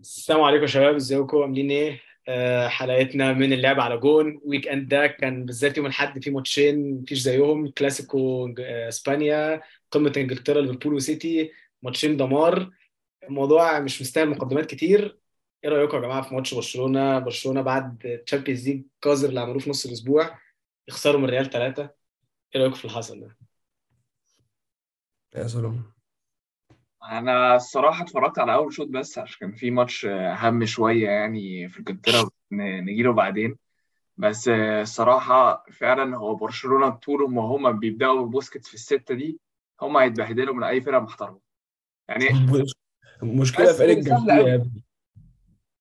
السلام عليكم يا شباب ازيكم؟ عاملين إيه؟ آه، حلقتنا من اللعب على جون. weekend ده كان بالذات يوم الأحد في ماتشين مفيش زيهم. كلاسيكو آه، إسبانيا قمة إنجلترا ليفربول وسيتي ماتشين دمار. الموضوع مش مستاهل مقدمات كتير. إيه رأيكم يا جماعة في ماتش برشلونة؟ برشلونة بعد Champions League قذر اللي عملوه في نص الأسبوع يخسروا من ريال ثلاثة إيه رأيكم في اللي حصل ده؟ يا سلام. أنا الصراحة اتفرجت على أول شوط بس عشان كان في ماتش أهم شوية يعني في إنجلترا نجيله بعدين بس الصراحة فعلا هو برشلونة طول ما هما بيبدأوا ببوسكيتس في الستة دي هما هيتبهدلوا من أي فرقة محترمة يعني مش- المشكلة في ايريك جارسيا. يا ابني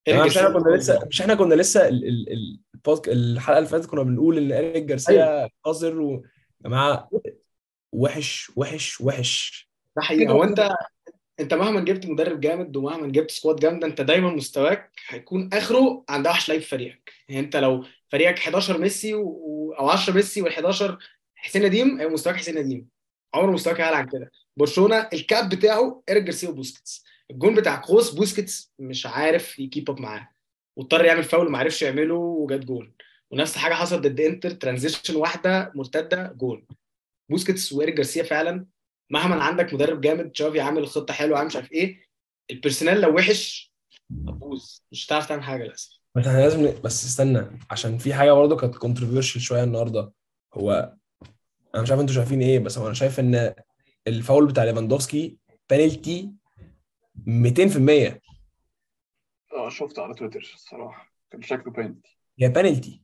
إيريك يعني مش إحنا كنا لسه مش إحنا كنا لسه ال... ال... الحلقة اللي فاتت كنا بنقول إن ايريك جارسيا قذر و... يا جماعة وحش وحش وحش ده حقيقي هو. أنت انت مهما جبت مدرب جامد ومهما جبت squad جامدة انت دايما مستواك هيكون آخره عند أوحش لعيب في فريقك. يعني انت لو فريقك 11 ميسي و... أو 10 ميسي وال11 حسين نديم هيبقى مستواك حسين نديم. عمر مستواك هيعلى عن كده. برشلونة ال cap بتاعه إيريك جارسيا وبوسكيتس. الجون بتاع كروس بوسكيتس مش عارف يـ keep up معاه. واضطر يعمل فاول ما عرفش يعمله وجات جون. ونفس الحاجة حصلت ضد إنتر transition واحدة مرتدة جون. بوسكيتس وإيريك جارسيا فعلا مهما عندك مدرب جامد تشافي عامل خطة حلوة عامل مش عارف إيه ال personnel لو وحش هتبوظ. مش هتعرف تعمل حاجة للأسف. بس إحنا لازم بس استنى عشان في حاجة برضه كانت controversial شوية النهارده. هو أنا مش عارف أنتوا شايفين إيه بس هو أنا شايف إن الفاول بتاع ليفاندوفسكي بنالتي 200% آه شفته على تويتر الصراحة. كان شكله بينتي هي بنالتي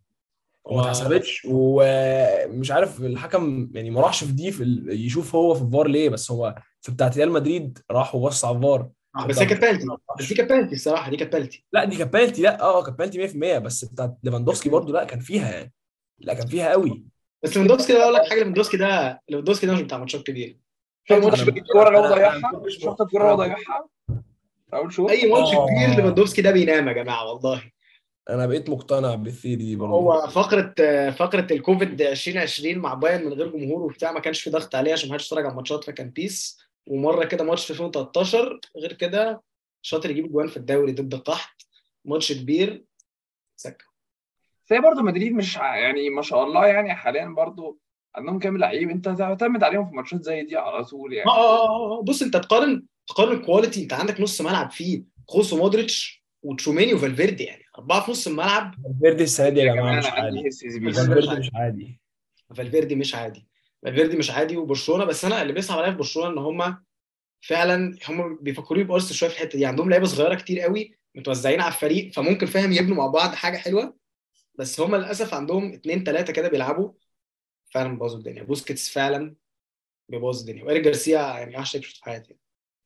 وما اتحسبتش ومش عارف الحكم يعني ما راحش في دي في ال... يشوف هو في الفار ليه بس هو في بتاعت ريال مدريد راح وبص على الفار. بس هي كانت بس دي كانت الصراحة دي كانت لا دي كانت بنالتي لا آه كانت بنالتي 100% بس بتاعت ليفاندوفسكي برضو لا كان فيها يعني لا كان فيها قوي. بس ليفاندوفسكي ده أقول لك حاجة ليفاندوفسكي ده ليفاندوفسكي ده مش بتاع ماتشات كبيرة. ماتش الكوره اللي هو ضيعها؟ شفت الكوره اللي هو ضيعها؟ اول شوط أي ماتش آه. كبير ليفاندوفسكي ده بينام يا جماعة والله. أنا بقيت مقتنع بال theory دي برضو هو فقرة فقرة الكوفيد 2020 مع بايرن من غير جمهور وبتاع ما كانش في ضغط عليه عشان ما حدش يتفرج على الماتشات فكان بيس ومرة كده ماتش في 2013 غير كده شاطر يجيب جوان في الدوري ضد القحط ماتش كبير. سكه بس هي برضه مدريد مش يعني ما شاء الله يعني حاليا برضه عندهم كام لعيب انت تعتمد عليهم في ماتشات زي دي على طول يعني. آه آه آه آه. بص انت تقارن تقارن ال quality انت عندك نص ملعب فيه كروس ومودريتش وتشوميني وفالفيردي يعني. أربعة في نص الملعب. فالفيردي السنة دي يا جماعة مش عادي. فالفيردي مش عادي. فالفيردي مش عادي. فالفيردي مش عادي وبرشلونة بس أنا اللي بيصعب عليا في برشلونة إن هم فعلا هم بيفكروني بارس شوية في الحتة دي. عندهم لعيبة صغيرة كتير قوي متوزعين على الفريق فممكن فاهم يبنوا مع بعض حاجة حلوة. بس هم للأسف عندهم اتنين تلاتة كده بيلعبوا فعلا بيبوظوا الدنيا. بوسكيتس فعلا بيبوظ الدنيا. وإيريك جارسيا يعني شايف في حياتي.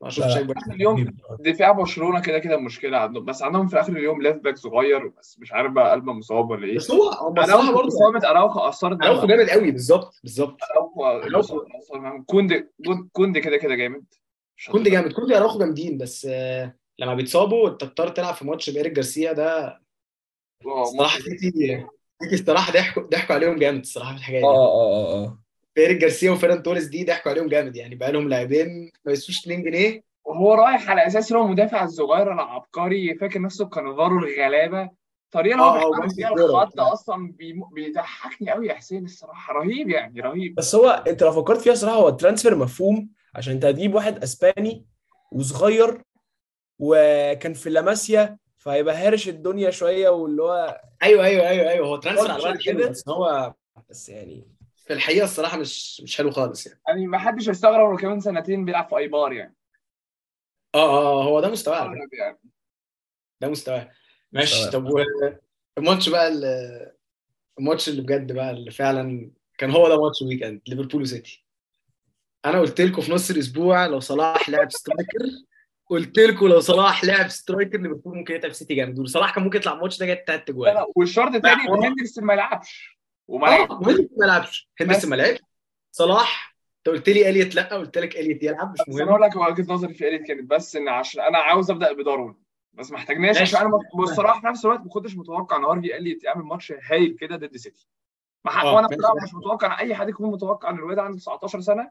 ما شفتش آخر اليوم دفاع برشلونة كده كده مشكلة عندهم. بس عندهم في آخر اليوم left back صغير بس مش عارف بقى قلبه مصاب ولا إيه. بس هو أراوخو برضه اصابه أراوخو اثرت أراوخو جامد قوي بالظبط بالظبط. اراوخو كوندي كوندي كده كده جامد. كوندي. جامد. كوندي أراوخو جامدين بس آه، لما بيتصابوا أنت بتضطر تلعب في ماتش بإيريك جارسيا ده آه، الصراحه ماتش- سيتي سيتي الصراحه ضحكوا ضحكوا عليهم جامد الصراحة في الحكاية آه دي آه آه آه. ايريك جارسيا وفيران توريس دي ضحكوا عليهم جامد. يعني بقى لهم لاعبين ما يسوش 2 جنيه. وهو رايح على أساس إن هو مدافع الصغير العبقري فاكر نفسه كانافارو الغلابة. الطريقة اللي هو آه، آه، وماسك فيها. الخط أصلا بيضحكني قوي يا حسين الصراحة. رهيب يعني رهيب. بس هو أنت لو فكرت فيها صراحة هو ال transfer مفهوم عشان أنت هتجيب واحد أسباني وصغير وكان في لاماسيا فهيبقى هارش الدنيا شوية واللي هو أيوه أيوه أيوه أيوه. هو transfer على كده. بس هو بس يعني في الحقيقة الصراحة مش مش حلو خالص يعني. يعني ما حدش هيستغرب لو كمان سنتين بيلعب في إيبار يعني. آه آه آه، هو ده مستواه يعني. ده مستواه. ماشي. طب الماتش بقى ال- الماتش اللي بجد بقى اللي فعلا كان هو ده ماتش weekend ليفربول وسيتي. أنا قلت لكم في نص الأسبوع لو صلاح لعب striker قلت لكم لو صلاح لعب striker ليفربول ممكن يتعب سيتي جامد. وصلاح كان ممكن يطلع الماتش ده جايب ثلاث لا، اجوان لا، والشرط الثاني. هندرسون ما يلعبش. وما آه لعبش. ما لعبش. هندرسون بس. ما لعبش؟ صلاح أنت قلت لي إليت لأ قلت لك إليت يلعب مش بس أنا مهم. أقول لك وجهة نظري في إليت كانت بس إن عشان أنا عاوز أبدأ بداروين. بس ما احتاجناش. عشان أنا بصراحه في نفس الوقت ما كنتش متوقع إن هارفي إليت يعمل ماتش هايل كده ضد سيتي. ما آه، وأنا. بصراحة مش متوقع إن أي حد يكون متوقع إن الواد عنده 19 سنة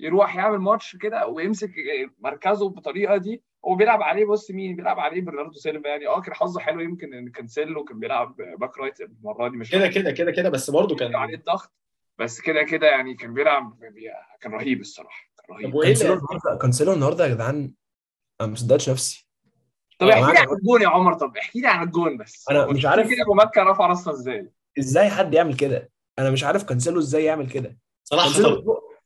يروح يعمل ماتش كده ويمسك مركزه بالطريقة دي هو بيلعب عليه بص مين بيلعب عليه برناردو سيلفا يعني. آه كان حظه حلو يمكن إن كانسيلو كان بيلعب back right المرة دي مش كده كده كده كده بس برضه كان عليه الضغط بس كده كده يعني كان بيلعب بي- كان رهيب الصراحة كان طب رهيب وإيه كانسيلو النهارده كانسيلو النهارده يا جدعان أنا ما صدقتش نفسي. طب احكي لي عن الجون يا عمر طب احكي لي عن الجون بس. أنا مش عارف. كده أبو مكة رفع راسنا إزاي. إزاي حد يعمل كده؟ أنا مش عارف كانسيلو إزاي يعمل كده. صراحة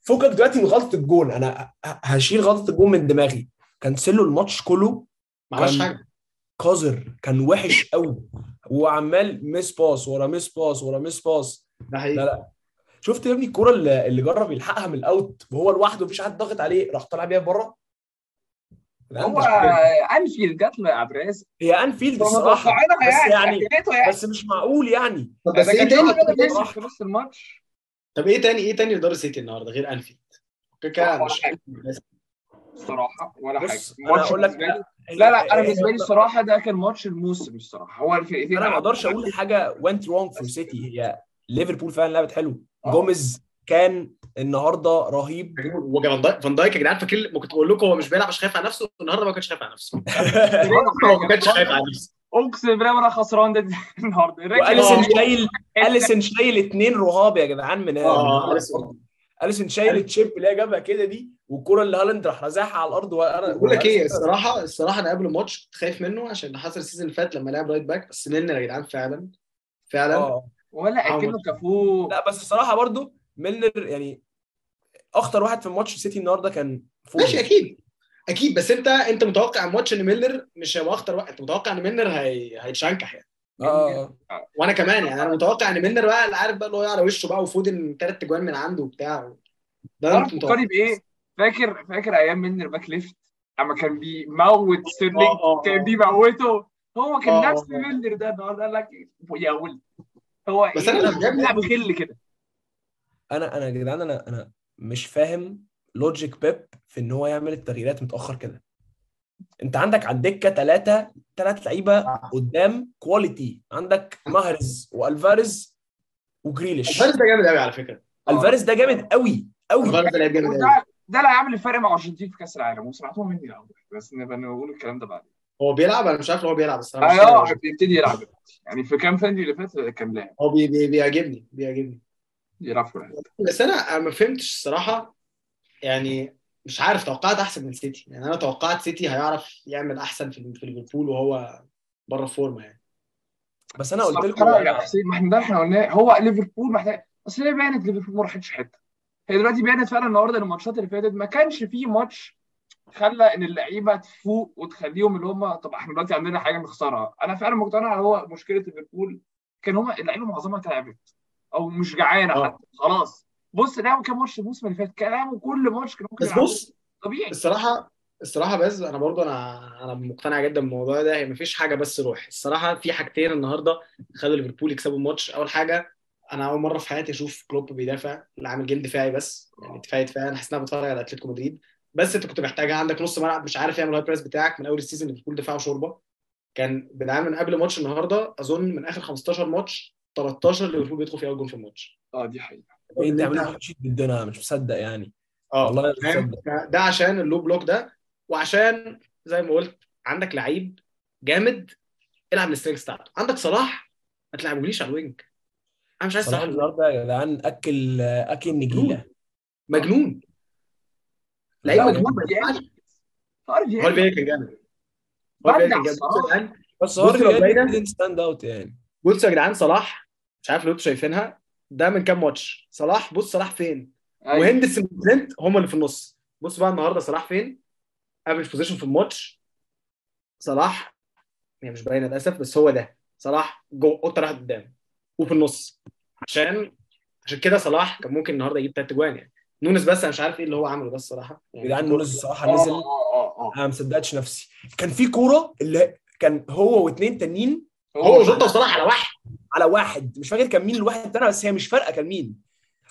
فكك دلوقتي من غلطة الجون. أنا ه- هشيل غلطة الجون من دماغي. كانسيلو الماتش كله ما عملش كان- حاجة. قذر كان وحش قوي. وعمال miss pass ورا miss pass ورا miss pass ده حقيقي. لا لا. شفت يا ابني الكوره اللي, اللي جري يلحقها من ال out وهو لوحده مفيش حد ضاغط عليه راح طالع بيها بره؟ هو انفيلد جات له يا عبد الرازق هي انفيلد الصراحة بس يعني يعني يعني. بس مش معقول يعني. بس إيه تاني؟ في نص الماتش. طب إيه تاني إيه تاني اللي ضر سيتي النهارده غير أنفيلد؟ ولا مش حاجة. الصراحه ولا حاجة. أنا الماتش أقول لك لا لا أنا بالنسبة لي الصراحه ده كان ماتش الموسم الصراحه هو الفرقتين أنا ما أقدرش أقول حاجة went wrong for سيتي هي ليفربول فعلا لعبت حلو. آه. جوميز كان النهارده رهيب. وفان دايك فان دايك يا جدعان فاكر ما كنت بقول لكم هو مش بيلعب عشان خايف على نفسه؟ النهارده ما كانش خايف على نفسه. هو ما كانش خايف على نفسه. أقسم بالله أنا خسران ده. النهارده. آه. شايل اليسون شايل اتنين رهاب يا جدعان من آه. اليسون شايل ال chip اللي هي جابها كده دي والكرة اللي هالاند راح رازعها على الأرض وأنا بقول لك إيه الصراحه الصراحة أنا قبل الماتش كنت خايف منه عشان اللي حصل ال season اللي فات لما لعب right back بس ميلنر يا جدعان فعلا. فعلا. آه. ولا أكنه كافو لا بس الصراحة برضو ميلنر يعني أخطر واحد في ماتش سيتي النهارده كان ماشي فودن أكيد. أكيد بس أنت أنت متوقع الماتش ان ميلنر مش هيبقى أخطر واحد أنت متوقع إن ميلنر هي... هيتشنكح يعني آه وأنا كمان يعني أنا متوقع إن ميلنر بقى اللي عارف بقى اللي هو على وشه بقى وفودن ثلاث اجوان من عنده وبتاع ده أنا تعرف كنت متوقع فكرني بايه؟ فاكر فاكر أيام ميلنر back left اما كان بيموت ستيرلينج آه، آه، آه. كان بيموته هو كان آه، نفس آه. ميلنر ده النهارده قال لك يا ولد هو بس إيه؟ عجبني- بيلعب بخل كده أنا أنا يا جدعان أنا أنا مش فاهم logic بيب في إن هو يعمل التغييرات متأخر كده. أنت عندك على الدكة ثلاثة ثلاث لعيبة قدام quality عندك ماهرز وألفاريز وجريليش. ألفاريز ده جامد قوي على فكرة. ألفاريز ده جامد قوي قوي ألفاريز ده لعيب جامد قوي ده اللي هيعمل الفرق مع الارجنتين في كأس العالم وسمعتوها مني الأول. بس نبقى نقول الكلام ده بعدين. هو بيلعب؟ أنا مش عارف هو بيلعب بس أنا مش آه فاهم. بيبتدي يلعب. دلوقتي. يعني في كام friendly اللي فات كان لاعب. هو بي بي بيعجبني بيعجبني. يلعب في. بس أنا أنا ما فهمتش الصراحة يعني مش عارف توقعت أحسن من سيتي. يعني أنا توقعت سيتي هيعرف يعمل أحسن في في ليفربول وهو بره فورمة يعني. بس أنا قلت لكم الصراحة يا حسين ما إحنا ده إحنا قلناه هو ليفربول محتاج اصل هي بانت ليفربول ما راحتش حتة؟ هي دلوقتي بانت فعلا النهارده الماتشات اللي فاتت ما كانش فيه ماتش خلى إن اللعيبة تفوق وتخليهم اللي هم طب إحنا دلوقتي عندنا حاجة نخسرها. أنا فعلا مقتنع هو مشكلة ليفربول كان هم اللعيبة معظمها تعبت أو مش جعانة آه. حتى خلاص. بص لعبوا كام ماتش الموسم اللي فات؟ كلامه كل ماتش كان ممكن بس. بص طبيعي. الصراحة الصراحة بس أنا برضو أنا أنا مقتنع جدا بالموضوع ده. هي مفيش حاجة بس روح. الصراحة في حاجتين النهارده خلوا ليفربول يكسبوا الماتش. أول حاجة أنا أول مرة في حياتي أشوف كلوب بيدافع اللي عامل game دفاعي بس يعني دفاعي دفاعي. أنا حاسس إن أنا بتفرج على أتلتيكو مدريد. بس أنت كنت محتاجها عندك نص ملعب مش عارف يعمل ال high press بتاعك. من أول ال season ليفربول دفاعه شوربه كان بنعمل من قبل ماتش النهارده أظن من آخر 15 ماتش 13 ليفربول بيدخل فيه أول جول في الماتش. آه دي حقيقة. أنت- clean sheet أنا مش مصدق يعني. آه والله مصدق. ده عشان ال low block ده. وعشان زي ما قلت عندك لعيب جامد العب ال strengths بتاعته. عندك صلاح ما تلعبوليش على ال wing. أنا مش عايز صلاح النهارده يا جدعان أكل أكل نجيله مجنون. لعيب مجنون. هو الفريق كان جامد. بس هو stand out يعني. بصوا يا جدعان صلاح مش عارف لو أنتوا شايفينها ده من كام ماتش؟ صلاح بص صلاح فين؟ أيوة. وهندسون وترينت هم اللي في النص. بص بقى النهارده صلاح فين؟ average position في الماتش. صلاح هي مش باينة للأسف بس هو ده. صلاح جو قطة راحت قدام. وفي النص. عشان عشان كده صلاح كان ممكن النهارده يجيب ثلاث أجوان يعني. نونز بس أنا مش عارف إيه اللي هو عمله ده الصراحه يا يعني جدعان نونز الصراحه نزل. آه آه آه أنا ما مصدقتش نفسي. كان في كورة اللي كان هو واثنين تانيين هو وجوتا وصلاح على واحد. على واحد. مش فاكر كان مين الواحد التاني بس هي مش فارقة كان مين.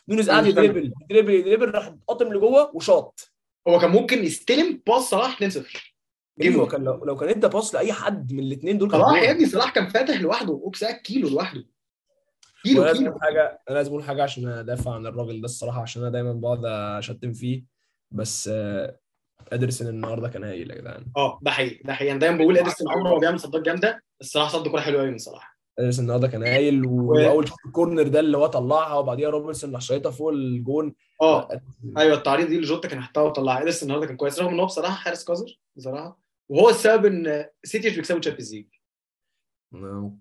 نونز قعد. يدريبل يدريبل يدريبل راح قاطم لجوه وشاط. هو كان ممكن يستلم باس صلاح 2-0 game أيوه كان لو, لو كان ادى باص لأي حد من الاثنين دول صلاح. يا ابني صلاح كان فاتح لوحده. exactly لوحده. كيلو كيلو. حاجة أنا لازم أقول حاجة عشان ادافع عن الراجل ده الصراحة عشان أنا دايما بقعد أشتم فيه. بس آه، ادرسون النهارده كان هايل يا جدعان. آه ده حقيقي ده حقيقي. أنا دايما بقول ادرسون عمره ما بيعمل صدات جامدة الصراحه صد كورة حلوة قوي من صلاح ادرسون النهارده كان هايل وأول شوط ال corner ده اللي هو طلعها وبعديها روبرتسون راح شايطها فوق الجون. آه أيوه التعريض دي اللي جوتا كان حطها وطلعها. ادرسون النهارده كان كويس رغم إن هو بصراحة حارس قذر بصراحة. وهو السبب إن سيتي مش بيكسبوا Champions League.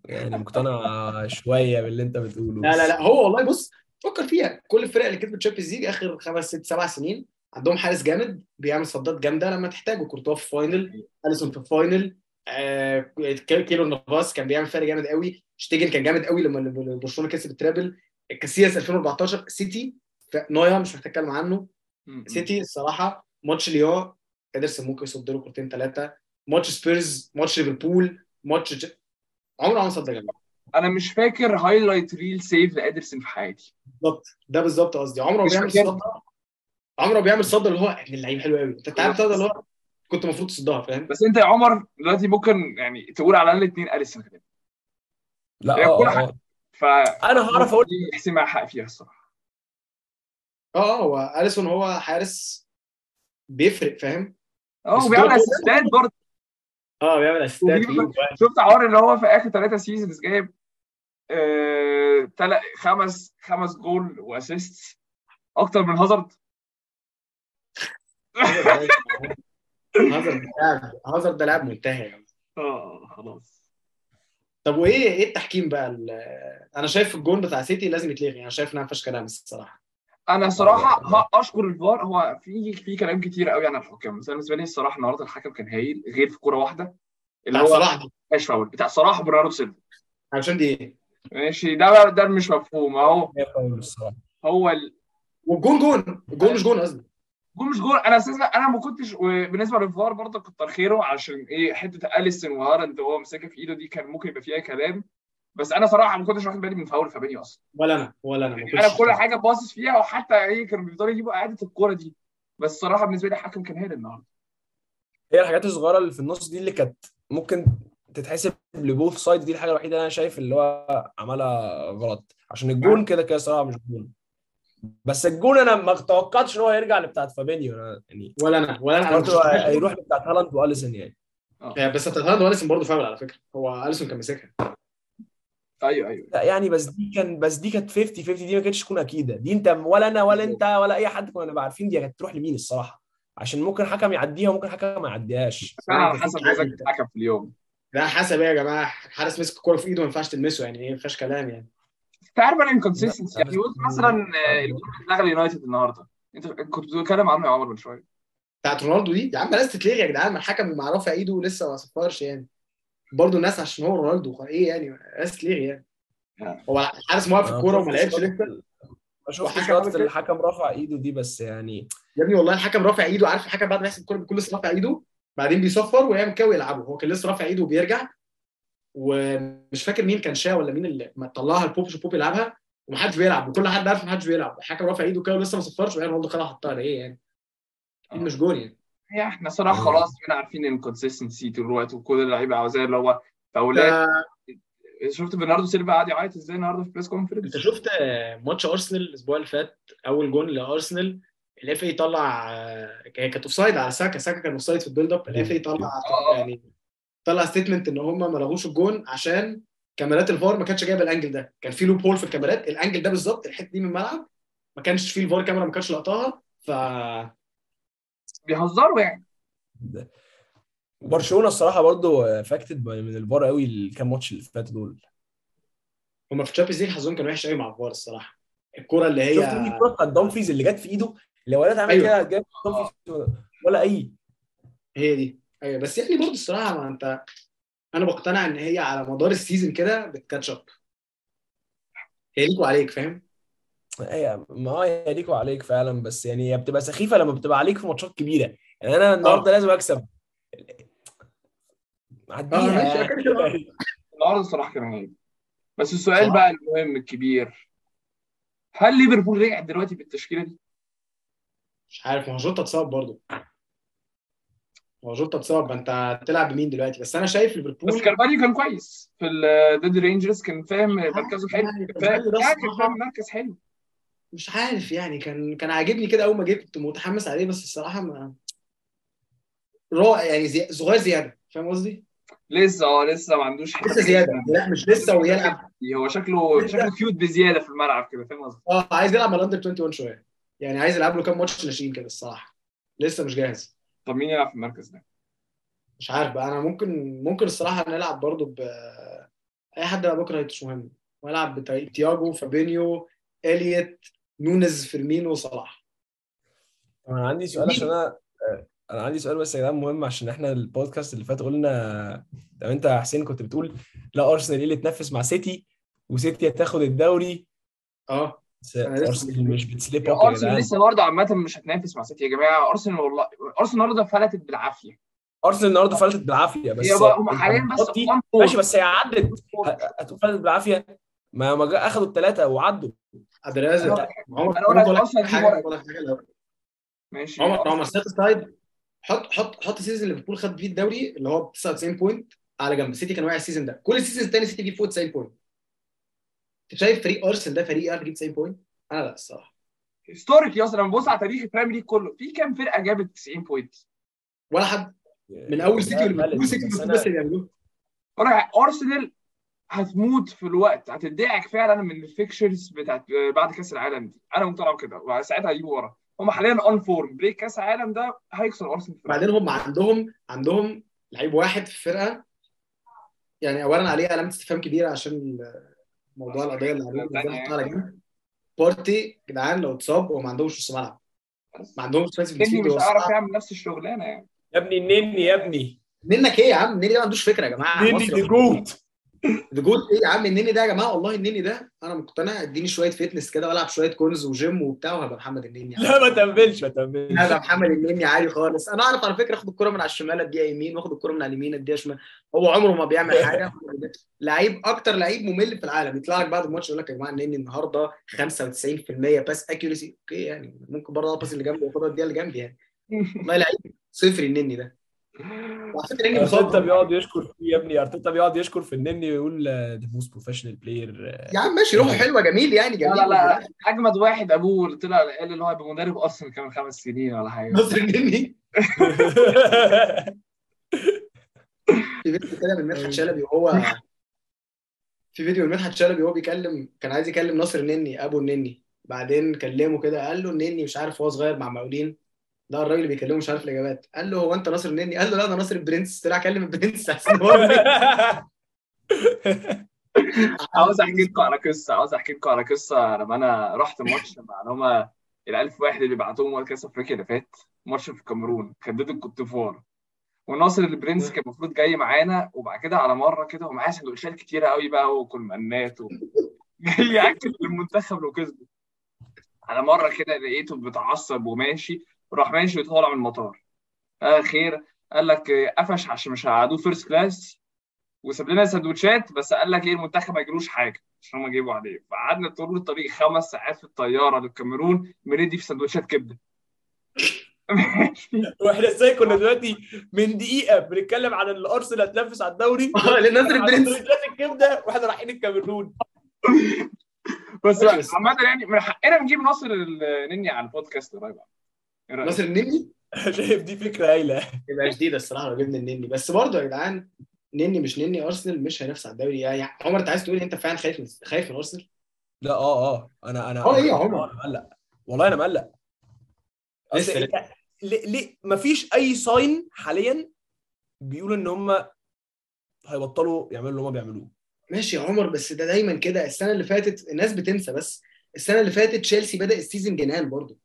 يعني مقتنع شوية باللي أنت بتقوله. لا لا لا هو والله بص فكر فيها. كل الفرق اللي كسبت Champions League آخر خمس ست سبع سنين عندهم حارس جامد بيعمل صدات جامدة لما تحتاجه. كورتوا في final أليسون في final آه كيلور نافاس كان بيعمل فرق جامد قوي. شتيجن كان جامد قوي لما برشلونة كسب ال treble. كاسياس 2014 سيتي نوير مش محتاج أتكلم عنه. سيتي الصراحة ماتش ليون إدرسون ممكن يصد له كورتين ثلاثة ماتش سبيرز ماتش ليفربول ماتش عمره ما صد جامد. أنا مش فاكر highlight reel save لإدرسون في حياتي. بالظبط. ده بالظبط قصدي. عمره ما بيعمل فاكر. عمره ما بيعمل صد اللي هو ابن اللعيب حلو قوي أنت عارف الصد اللي هو كنت المفروض تصدها فاهم؟ بس أنت يا عمر دلوقتي ممكن يعني تقول على الأقل اثنين اليسون كده لا آه كل آه،. آه. ف أنا هعرف أقول دي يحسب معاه حق فيها الصراحة. آه آه هو أليسون هو حارس بيفرق فاهم؟ آه بس وبيعمل اسيستات برضه. آه بيعمل اسيستات. شفت عمر اللي هو في آخر ثلاثة seasons جايب آه... تل... خمس خمس goal و assist أكتر من هازارد؟ هازارد ده لاعب هازارد ده لاعب منتهي. يعني. آه خلاص. طب وإيه إيه التحكيم بقى؟ ال- أنا شايف الجون بتاع سيتي لازم يتلغي. أنا شايف إنها ما فيهاش كلام الصراحة. أنا صراحة أشكر الفار. هو في في كلام كتير قوي عن الحكام. بس أنا بالنسبة لي الصراحة النهارده الحكم كان هايل غير في كورة واحدة. اللي بتاع هو صلاح. مش فاول. بتاع صلاح برناردو سيلفا. عشان دي إيه. ماشي. ده ده مش مفهوم أهو. هو ال... والجون جون. الجون مش جون قصدي. جول مش جول أنا أساسا أنا ما كنتش وبالنسبة للفار برضه كتر خيره عشان إيه حتة أليسون وهالاند وهو ماسكها في إيده دي كان ممكن يبقى فيها كلام. بس أنا صراحة ما كنتش واخد بالي من فاول فابينيو أصلا. ولا أنا ولا أنا ما أنا كل حاجة باصص فيها وحتى إيه كانوا بيفضلوا يجيبوا إعادة الكورة دي. بس صراحة بالنسبة لي الحكم كان هايل النهارده. هي الحاجات الصغيرة اللي في النص دي اللي كانت ممكن تتحسب ل both sides دي الحاجة الوحيدة اللي أنا شايف اللي هو عملها غلط. عشان الجون كده كده صراحة مش جون. بس الجون أنا ما توقعتش ان هو يرجع لبتاعت فابينيو يعني ولا أنا ولا أنا, أنا برضه هيروح لبتاعت هالاند واليسون يعني آه، بس بتاعت هالاند واليسون برضه فاول على فكره هو اليسون كان ماسكها أيوه أيوه لا يعني بس دي كان بس دي كانت 50 50 دي ما كانتش تكون اكيده دي انت ولا أنا ولا انت ولا اي حد كنا نبقى عارفين دي كانت تروح لمين الصراحه عشان ممكن حكم يعديها وممكن حكم ما يعديهاش على حسب مزاج الحكم في اليوم ده حسب إيه يا جماعة حارس مسك الكوره في ايده ما ينفعش تلمسه يعني إيه ما فيهاش كلام يعني انت عارف أنا inconsistency يعني قلت مثلا آه، الجول اللي لغى اليونايتد النهارده. أنت كنت بتتكلم عنه يا عمر من شوية. بتاعت رونالدو دي؟ يا عم لازم تتلغي يا جدعان ما الحكم مع رافع إيده لسه ما صفرش يعني. برضه الناس عشان هو رونالدو إيه يعني؟ لازم تتلغي يعني. هو الحارس موقف الكوره وما لعبش لسه؟ ما شفتش لقطه. الحكم رفع إيده دي بس يعني يا ابني والله الحكم رافع إيده عارف الحكم بعد ما يحسب الكوره بيكون لسه رافع إيده؟ بعدين بيصفر ويعمل كده ويلعبه. هو كان لسه رافع إيده وبيرجع ومش فاكر مين كان شا ولا مين اللي ما طلعها لبوب بوب يلعبها ومحدش بيلعب وكل حد عارف محدش بيلعب. الحكم رافع إيده كده ولسه ما صفرش وبعدين رونالدو خدها حطها إيه يعني؟ أكيد مش جول يعني. هي إحنا صراحة آه. خلاص بقينا عارفين ال inconsistency طول الوقت وكل اللعيبة عاوزاه اللي هو فاولات شفت برناردو سيلفا قاعد يعيط إزاي النهارده في press conference شفت ماتش أرسنال الأسبوع اللي فات؟ أول جون لأرسنال. ال FA طلع هي كانت offside على ساكا. ساكا كان offside في ال build-up ال FA طلع آه. يعني طلع statement إن هم ما لغوش الجون عشان كاميرات الفار ما كانتش جايبة ال angle ده. كان في loophole في الكاميرات. ال angle ده بالظبط الحتة دي من الملعب. ما كانش فيه الفار كاميرا ما كانتش لقطاها ف بيهزروا يعني. برشلونة الصراحة برضو affected من الفار قوي الكام ماتش اللي فاتوا دول. هم في ال Champions ليج حظهم كان وحش قوي مع الفار الصراحة. الكوره اللي هي شفت الكوره بتاعت دامفريز اللي جت في إيده. اللي ولد عمل أيوة. كده جاب ولا أي. هي دي. أيوه بس يعني برضه الصراحة ما أنت أنا بقتنع إن هي على مدار ال season كده بت catch up هي ليك وعليك فاهم؟ هي ما هو هي ليك وعليك فعلا بس يعني هي بتبقى سخيفة لما بتبقى عليك في ماتشات كبيرة. يعني أنا النهارده لازم أكسب. آه عديها ماشي. يعني. كده كده النهارده الصراحة كان بس السؤال صح. بقى المهم الكبير هل ليفربول رجع دلوقتي بالتشكيلة دي؟ مش عارف ما هو جوتا اتصاب برضه. هو جوتا اتصاب ما انت هتلعب بمين دلوقتي؟ بس أنا شايف بس ليفربول كارفاليو كان كويس في ضد الرينجرز كان فاهم مركزه حلو يعني يعني كان فاهم مركز حلو. مش عارف يعني كان كان عاجبني كده أول ما جيت كنت متحمس عليه بس الصراحة ما رائع يعني زي... صغير زيادة فاهم قصدي؟ لسه آه لسه ما عندوش حتة لسه زيادة لا مش لسه ويلعب. هو شكله شكله cute بزيادة في الملعب كده فاهم قصدي؟ آه عايز يلعب مع ال under 21 شوية. يعني عايز يلعب له كام ماتش ناشئين كده الصراحة. لسه مش جاهز. طب مين يلعب في المركز ده؟ مش عارف بقى. أنا ممكن ممكن الصراحة نلعب برضو ب أي حد بقى بكرة مش مهم. وألعب بتياجو فابينيو إليوت نونز فيرمينو صلاح. أنا عندي سؤال عشان أنا أنا عندي سؤال بس يا جدعان مهم عشان إحنا البودكاست اللي فات قلنا طب أنت يا حسين كنت بتقول لا أرسنال إيه اللي تنافس مع سيتي وسيتي هتاخد الدوري. آه. أرسنال مش بت slip أرسنال جدعان لسه برضه عامة مش هتنافس مع سيتي يا جماعة. أرسنال والله أرسنال النهارده فلتت بالعافية. أرسنال النهارده فلتت بالعافية بس هم حاليا بس. ماشي بس هي عدت. هتقول فلتت بالعافية. ما ما أخدوا الثلاثه وعدوا. أنا- عمر أنا أقول لك حاجة الأول. ماشي. عمر عمر set aside. حط حط حط season ليفربول خد فيه الدوري اللي هو ب 99 point على جنب. سيتي كان واقع ال season ده. كل ال season الثاني سيتي جايب فوق 90 point انت شايف فريق أرسنال ده فريق يعرف يجيب 90 point؟ أنا لا الصراحة historic يا اسطى لما تبص على تاريخ ال Premier League كله في كام فرقة جابت 90 بوينت؟ ولا حد من أول سيتي وليفربول سيتي بس اللي بيعملوه أرسنال هتموت في الوقت هتدعك فعلا من ال fixtures بتاعت بعد كأس العالم دي أنا مقتنع بكده وساعتها هيجيبوا ورا هم حاليا on form break كأس العالم ده هيكسر أرسنال. بعدين هم عندهم عندهم لعيب واحد في الفرقة يعني اولا عليه علامه استفهام كبيره عشان موضوع القضية اللي عليه نحطها على جنب. بارتي جدعان لو اتصاب هو ما عندهمش نص ملعب. ما عندهمش في مش هيعرف يعمل نفس الشغلانة يعني. يا ابني النني يا ابني. منك إيه يا عم؟ النني ده ما عندوش فكرة يا جماعة. النني دي جوت. جول إيه يا عم النني ده يا جماعة؟ والله النني ده أنا مقتنع. اديني شوية فتنس كده والعب شوية كونز وجيم وبتاع وهبقى محمد النني. لا ما تنبلش ما تنبلش هذا محمد النني عادي خالص. أنا أعرف على فكرة أخد الكرة من على الشمال أديها يمين وأخد الكرة من على اليمين أديها شمال. هو عمره ما بيعمل حاجة. لعيب أكتر لعيب ممل في العالم. يطلع لك بعد الماتش يقول لك يا جماعة النني النهارده 95% pass accuracy okay يعني ممكن برضه ال pass اللي جنبي وأخدها أديها اللي جنبي يعني. والله لعيب صفر النني ده. أرتيتا بيقعد يشكر فيه يا ابني. أرتيتا بيقعد يشكر في النني ويقول the most professional player يا عم ماشي روحه حلوة جميل يعني لا جميل. لا لا أجمد واحد أبوه اللي طلع قال اللي هو هيبقى مدرب أرسنال كمان خمس سنين ولا حاجة. نصر النني. في فيديو كده من مدحت شلبي وهو في فيديو من مدحت شلبي وهو بيكلم كان عايز يكلم ناصر النني أبو النني. بعدين كلمه كده قال له النني مش عارف هو صغير مع مقاولين. لا الراجل اللي بيكلمه مش عارف الإجابات. قال له هو أنت ناصر النني؟ قال له لا أنا ناصر البرنس. طلع كلم البرنس. احسن هو. عاوز أحكي لكم على قصة عاوز أحكي لكم على قصة. لما أنا رحت ماتش مع اللي هم الألف واحد اللي بعتوهم ورا كأس أفريقيا اللي فات ماتش في الكاميرون كان ضد وناصر البرنس كان المفروض جاي معانا وبعد كده على مرة كده ومعاه سندوتشات كتيرة قوي بقى هو كلمنات و... جاي يأكل للمنتخب لو كسبوا على مرة كده لقيته بيتعصب وماشي. وراح ماشي وطالع من المطار. آه خير قال لك قفش عشان مش هيقعدوه فيرست كلاس وساب لنا سندوتشات بس قال لك إيه المنتخب ما يجروش حاجة عشان هم جايبوا عليه. فقعدنا طول الطريق خمس ساعات في الطيارة للكاميرون بندي في سندوتشات كبدة. وإحنا إزاي كنا دلوقتي من دقيقة بنتكلم عن الارسنال هتنافس على الدوري؟ آه على البرنس سندوتشات الكبدة وإحنا رايحين الكاميرون. بس عامة يعني من حقنا نجيب ناصر النني على البودكاست قريب؟ ناصر النني شايف دي فكرة هايله يبقى جديدة الصراحة لو جبنا النني. بس برضه يا جدعان نني مش نني أرسنال مش هينافس على الدوري. يعني عمر أنت عايز تقول أنت فعلا خايف من خايف من ارسنال لا آه آه. أنا أنا آه إيه يا عمر؟ أنا مقلق. والله أنا مقلق. لسه. ليه ليه مفيش أي sign حاليا بيقول إن هم هيبطلوا يعملوا اللي هم بيعملوه؟ ماشي يا عمر بس ده دايما كده. السنة اللي فاتت الناس بتنسى بس السنة اللي فاتت تشيلسي بدأ ال season جنان برضه.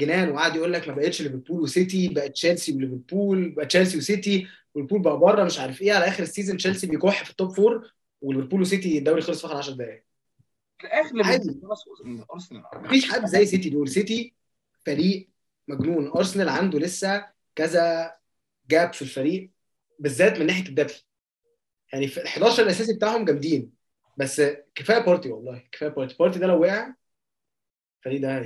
جنان وقعد يقول لك ما بقتش ليفربول وسيتي بقت تشيلسي وليفربول بقى تشيلسي وسيتي وليفربول بقى بره مش عارف إيه على آخر ال season تشيلسي بيكح في ال top four وليفربول وسيتي الدوري خلص في آخر 10 دقائق في الآخر عادي. أرسنال. مفيش حد زي سيتي دول. سيتي فريق مجنون. أرسنال عنده لسه كذا gap في الفريق بالذات من ناحية ال depth يعني في ال 11 الأساسي بتاعهم جامدين بس كفاية بارتي والله كفاية بارتي. بارتي ده لو وقع الفريق ده.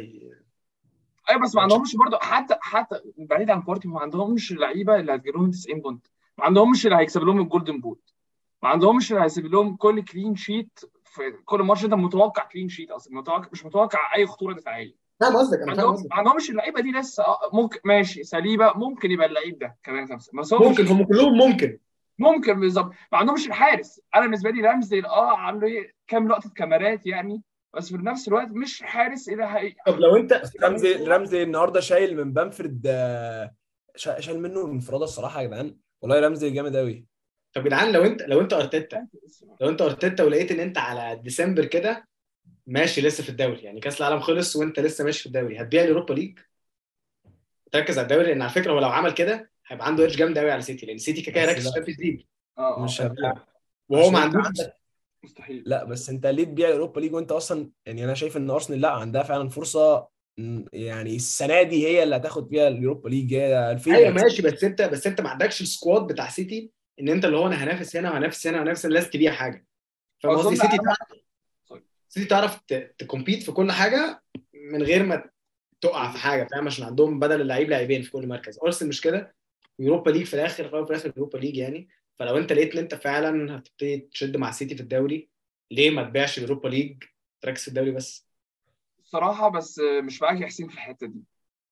أيوه بس ما عندهمش برضه حتى حتى بعيد عن بارتي ما عندهمش لعيبة اللي هتجيب لهم 90 point. ما عندهمش اللي هيكسب لهم الجولدن بوت ما عندهمش اللي هيسيب لهم كل كلين شيت في كل ماتش. أنت متوقع كلين شيت أصلا متوقع مش متوقع أي خطورة دفاعية. فاهم قصدك أنا فاهم قصدك. ما عندهمش اللعيبة دي لسه. آه، ممكن ماشي. سليبه ممكن يبقى اللعيب ده كمان خمسة. بس هو ممكن هم كلهم ممكن. ممكن بالظبط. ما عندهمش الحارس. أنا بالنسبة لي رمزي آه عنده كام لقطة كاميرات يعني. بس في نفس الوقت مش حارس إلى هي... طب لو أنت رمزي رمزي النهارده شايل من بامفرد آه، شا- شايل منه انفراده الصراحة يا جدعان. والله رامسديل جامد قوي طب يا جدعان لو انت لو أنت ارتيتا لو أنت أرتيتا ولقيت إن أنت على ديسمبر كده ماشي لسه في الدوري. يعني كأس العالم خلص وأنت لسه ماشي في الدوري. هتبيع ال Europa League؟ تركز على الدوري لأن على فكرة هو لو عمل كده هيبقى عنده edge جامد قوي على سيتي لأن سيتي كده كده يركز في. ال Champions League. آه مش آه، هبيع وهو ما عندوش مستحيل. لا بس انت ليه تبيع Europa League وانت أصلا يعني أنا شايف إن أرسنال لا عندها فعلا فرصة يعني السنة دي هي اللي هتاخد فيها ال Europa League هي الفين أيوه ماشي بس أنت بس أنت ما عندكش ال squad بتاع سيتي إن أنت اللي هو أنا هنافس هنا وهنافس هنا وهنافس هنا لازم تبيع حاجة. فاهم قصدي؟ أظن سيتي تعرف. سيتي تعرف ت- compete في كل حاجة من غير ما تقع في حاجة فاهم؟ عشان عندهم بدل اللعيب لاعبين في كل مركز. أرسنال مش كده؟ Europa League في الآخر في الآخر Europa League يعني. فلو انت لقيت ان انت فعلا هتبتدي تشد مع سيتي في الدوري ليه ما تبيعش ال Europa League؟ تركز في الدوري بس. الصراحه بس مش معاك يا حسين في الحتة دي.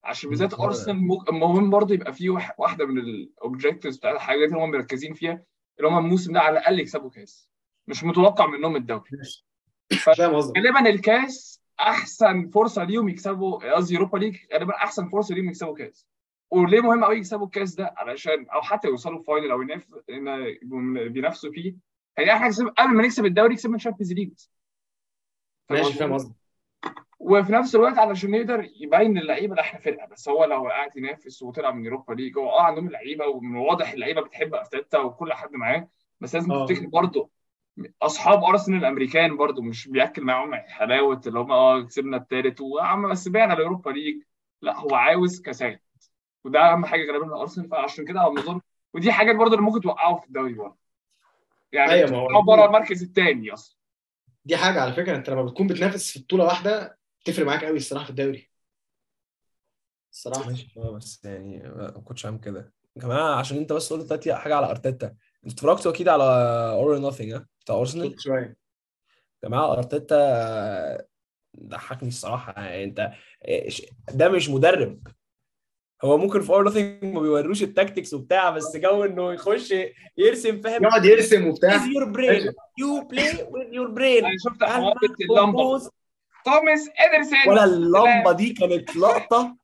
عشان بالذات. أرسنال مو- مهم برضه يبقى فيه وح- واحدة من ال objectives بتاعت الحاجات اللي هم مركزين فيها اللي هم الموسم ده على الأقل يكسبوا كاس. مش متوقع منهم الدوري. غالبا الكاس أحسن فرصة ليهم يكسبوا قصدي Europa League غالبا أحسن فرصة ليهم يكسبوا كاس. وليه مهم قوي يكسبوا الكاس ده؟ علشان أو حتى يوصلوا final أو من- بينافسوا فيه. هي إحنا نكسب قبل ما نكسب الدوري كسبنا الشامبيونز ليج ماشي فاهم قصدك. وفي نفس الوقت علشان يقدر يبين للعيبه ده إحنا فرقه بس هو لو قاعد ينافس وطلع من اوروبا ليج هو آه عندهم اللعيبة ومن واضح اللعيبة بتحب أرتيتا وكل حد معاه بس لازم آه. تفتكر برضه أصحاب أرسنال الأمريكان برضه مش بيأكل معاهم حلاوة اللي هم آه كسبنا الثالث وعم بس بعنا الاوروبا ليج لا هو عاوز كاسات وده أهم حاجة غالبا لارسنال فعشان كده على النظام ودي حاجات برضه اللي ممكن توقعه في الدوري برضه. يعني أيوة، ما هو- توقعه بره المركز الثاني أصلا. دي حاجة على فكرة أنت لما بتكون بتنافس في بطولة واحدة تفرق معاك قوي الصراحة في الدوري. الصراحة. ماشي. آه بس يعني ما كنتش عامل كده. كمان عشان أنت بس قلت دلوقتي حاجة على أرتيتا. أنتوا اتفرجتوا أكيد على All or Nothing ها بتاع أرسنال؟ شوية. يا جماعة أرتيتا ضحكني الصراحة. يعني أنت إيش- ده مش مدرب. هو ممكن في All or Nothing ما بيوروش ال tactics وبتاع بس جو إنه يخش يرسم فاهم؟ يقعد يرسم وبتاع. Your brain. you play with your brain. أنا شفت اللمبة. توماس إدرسون. ولا اللمبة دي كانت لقطة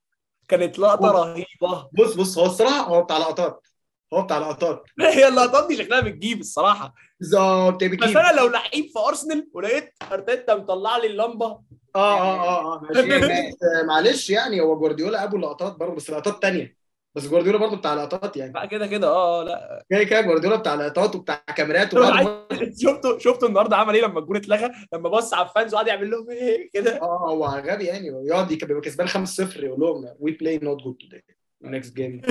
كانت لقطة رهيبة. بص بص هو الصراحة هو بتاع لقطات. هو بتاع لقطات. هي اللقطات دي شكلها بتجيب الصراحة. بالظبط بس بتجيب. أنا لو لعيب في أرسنال ولقيت أرتيتا مطلع لي اللمبة آه آه آه آه ماشي. بس معلش يعني هو جوارديولا ابو اللقطات برضه بس لقطات تانية. بس جوارديولا برضه بتاع لقطات يعني. بقى كده كده آه آه، لا. كده كده جوارديولا بتاع لقطات وبتاع كاميرات شفته شفته النهارده عمل إيه لما الجون اتلغى؟ لما بص على ال fans وقعد يعمل لهم إيه؟ كده. آه هو غبي يعني. يقعد يبقى كسبان 5-0 يقول لهم we play not good today next game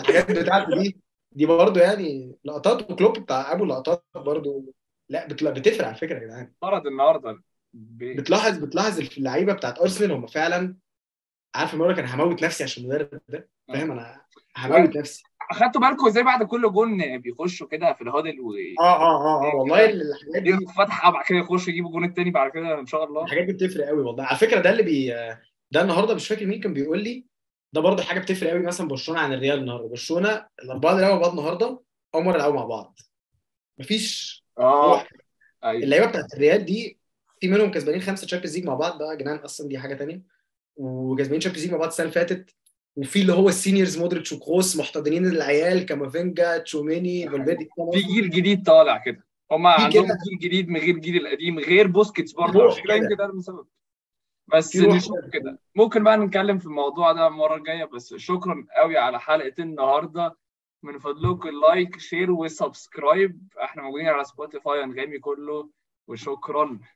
الحاجات بتاعته دي دي برضه يعني لقطات. وكلوب بتاع ابو اللقطات برضه. لا بتلا- بتفرق على فكرة يا جدعان. طرد النهارده. بتلاحظ بتلاحظ اللعيبة بتاعت أرسنال هم فعلا عارف المره كان هموت نفسي عشان المدرب ده فاهم؟ أنا هموت نفسي. أخدتوا بالكم إزاي بعد كل جون بيخشوا كده في الهادل و آه آه آه آه والله الحاجات دي فتحه بعد كده يخشوا يجيبوا الجون التاني بعد كده إن شاء الله. الحاجات دي بتفرق قوي والله. على فكرة ده اللي بي ده النهارده مش فاكر مين كان بيقول لي ده برضه حاجة بتفرق قوي مثلا برشلونة عن الريال النهارده. برشلونة الأربعة اللي لعبوا بعض النهارده اول مره يلعبوا مع بعض. مفيش آه. أيوه. اللعيبة بتاعت الريال دي في منهم كسبانين خمسة Champions League مع بعض بقى جنان أصلا دي حاجة تانية. وكسبانين Champions League مع بعض السنة اللي فاتت وفي اللي هو ال seniors مودريتش وكروس محتضنين العيال كامافينجا تشوميني فالفيردي في جيل جديد طالع كده. في عندهم. جيل جديد من غير الجيل القديم غير بوسكيتس برضه. يمكن ده السبب بس نشوف كده. ممكن بقى نتكلم في الموضوع ده المرة الجاية بس شكرا قوي على حلقة النهارده. من فضلكم like share و subscribe. إحنا موجودين على سبوتيفاي أنغامي كله. وشكرا.